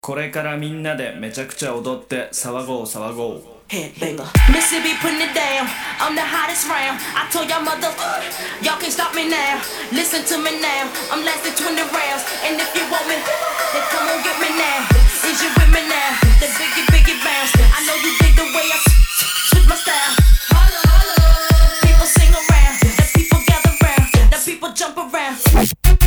これからみんなでめちゃくちゃ踊って騒ごう騒ごう Headbanger. Mississippi putting it down. I'm the hottest round. I told y'all mother, y'all can't stop me now. Listen to me now. I'm lasting 20 rounds. And if you want me, then come on get me now. Is you with me now? The biggie, biggie bounce. I know you dig the way I switch my style. People sing around. The people gather round. The people jump around.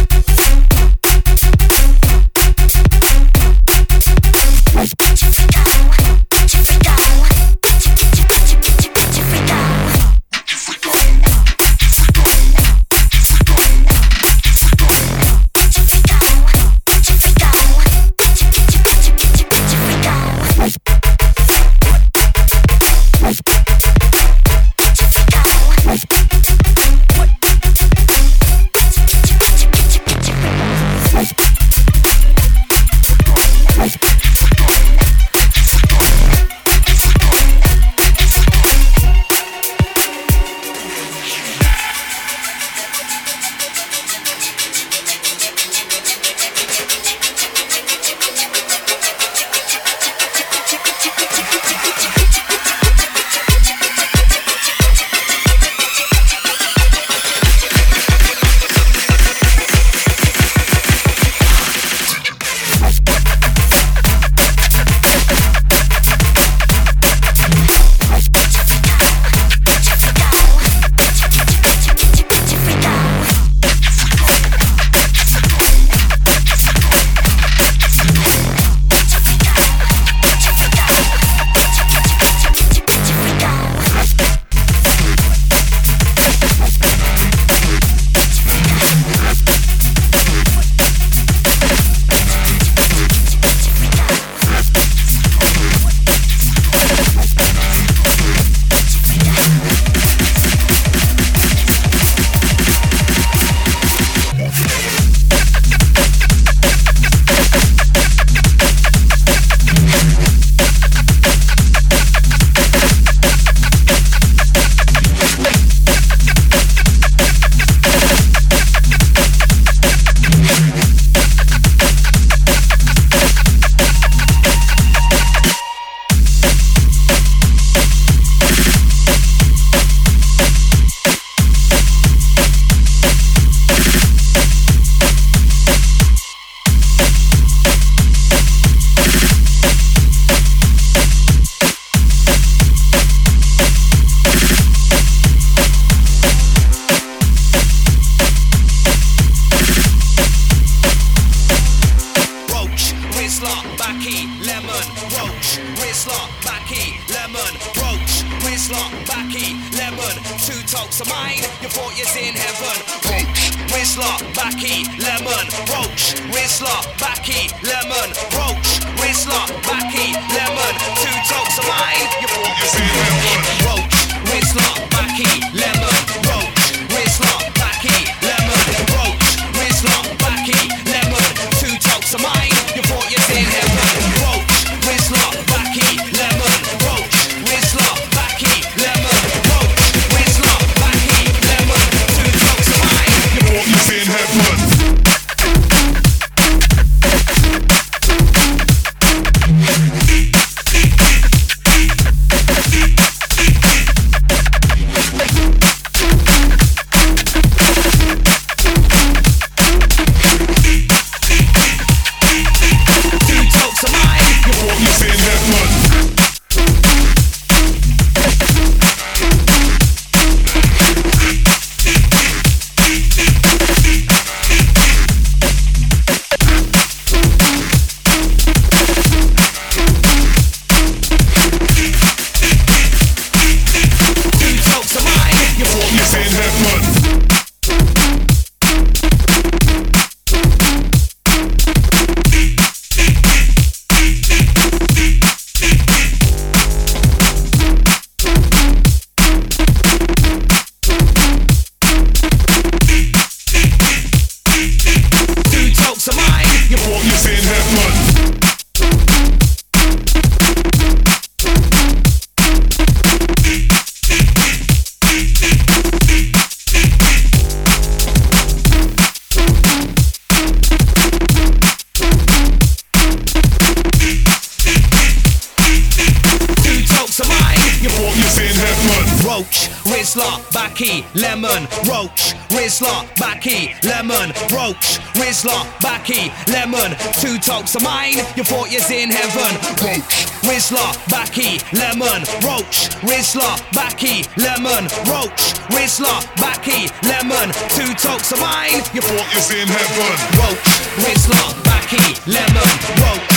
Lemon, Roach, Rizla Backy, Lemon, Roach, Rizla Backy, Lemon. Two talks of mine, you thought you was in heaven. Roach, Rizla Backy, Lemon, Roach.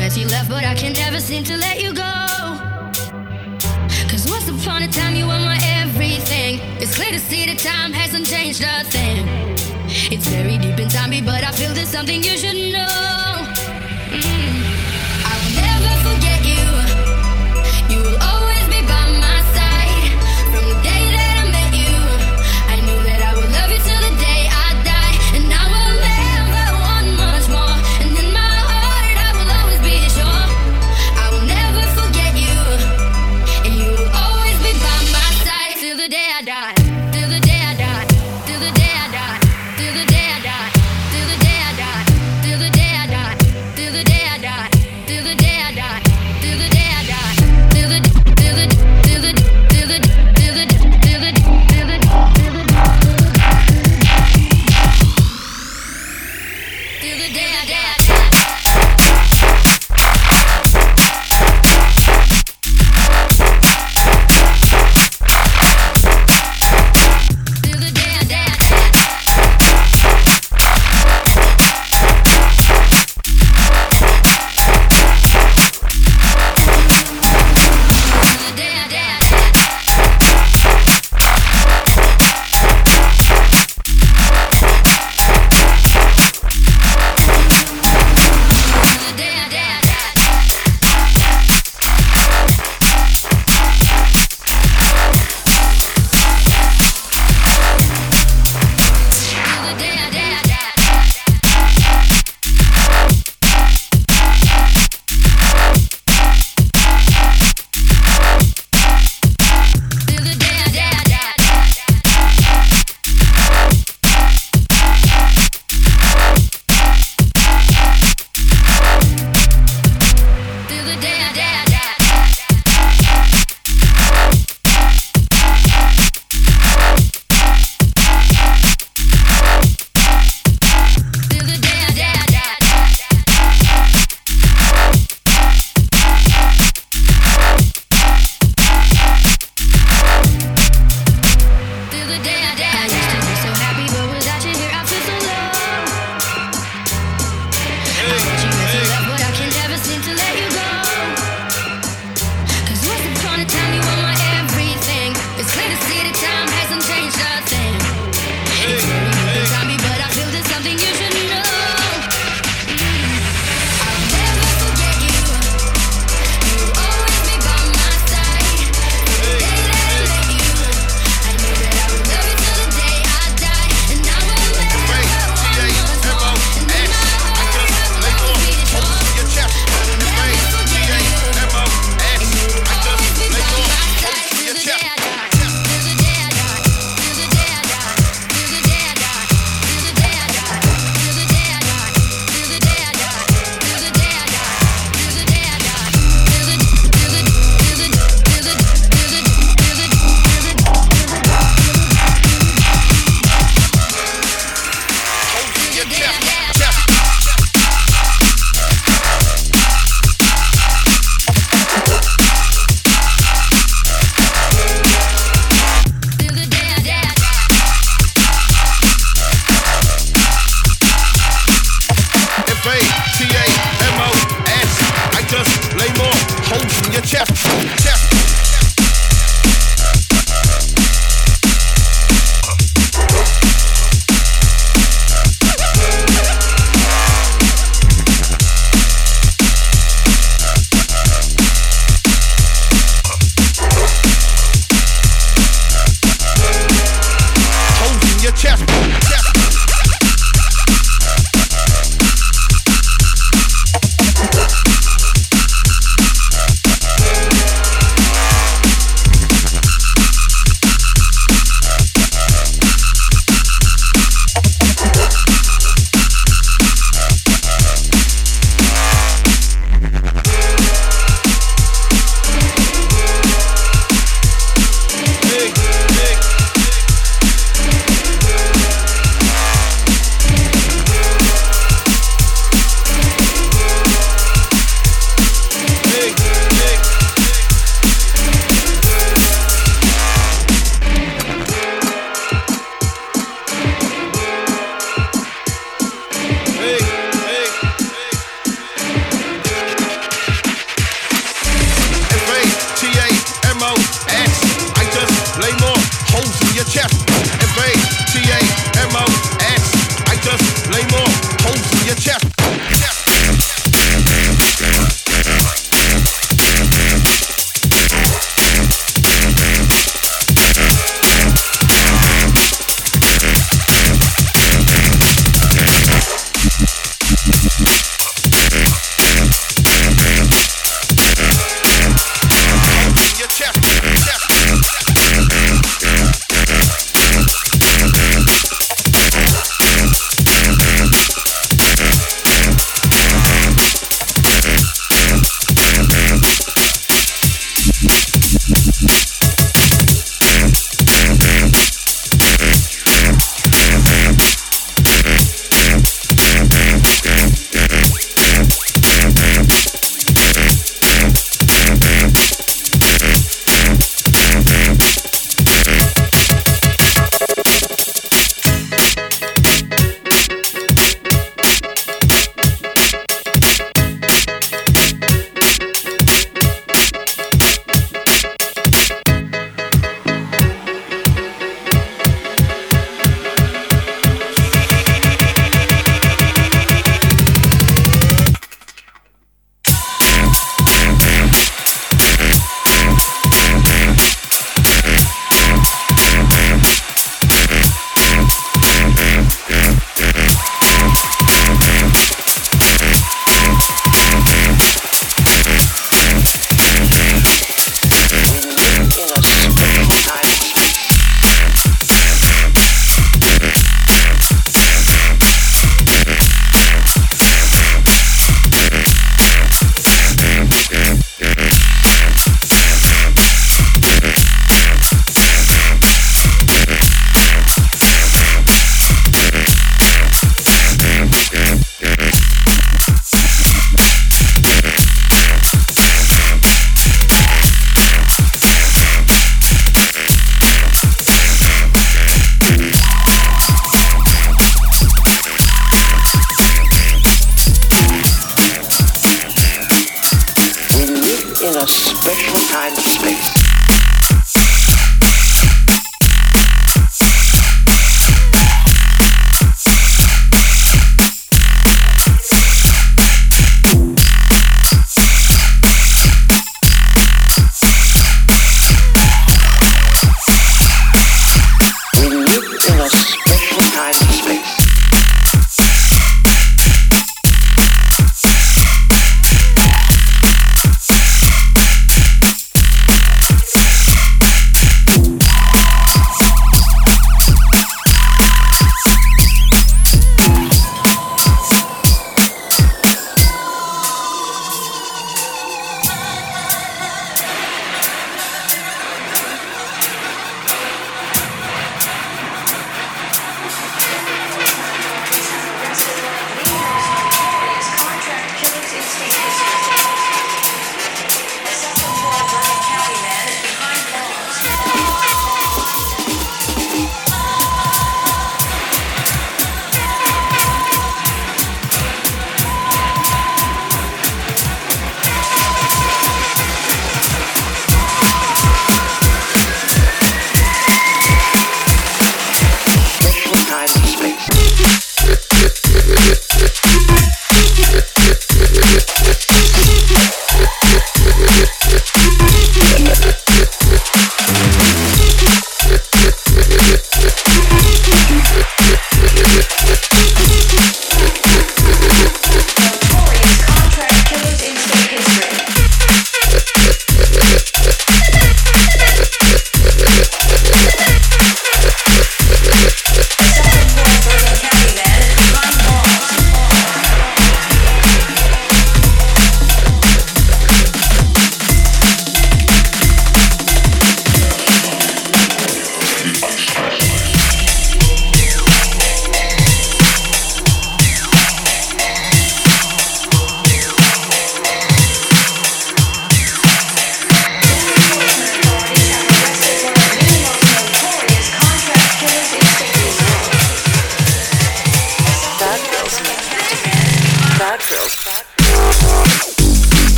As you left, but I can never seem to let you go. Cause once upon a time you were my everything. It's clear to see that time hasn't changed a thing. It's very deep inside me, but I feel there's something you should know.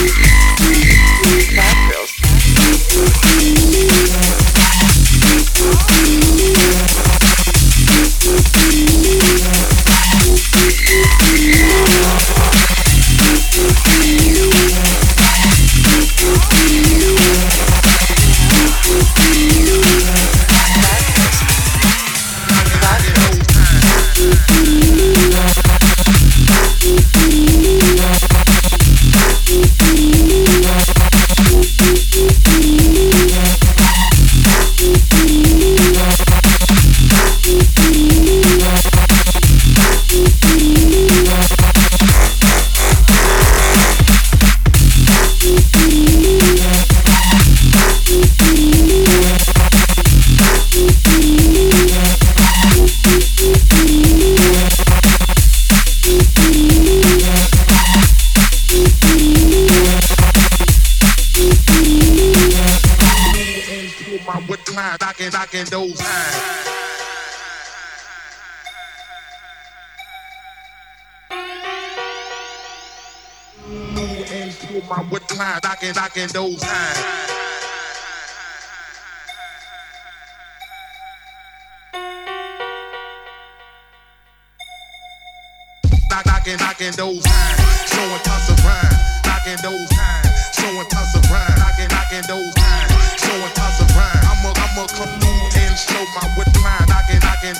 Yeah. Knocking, knocking those times. knock, knocking, knocking those times, showing tons of rhyme, knocking those times, showing tons of rhyme, knocking, knocking those times, showing tons of rhyme. I'ma, I'ma come through and show my what time, knocking, knocking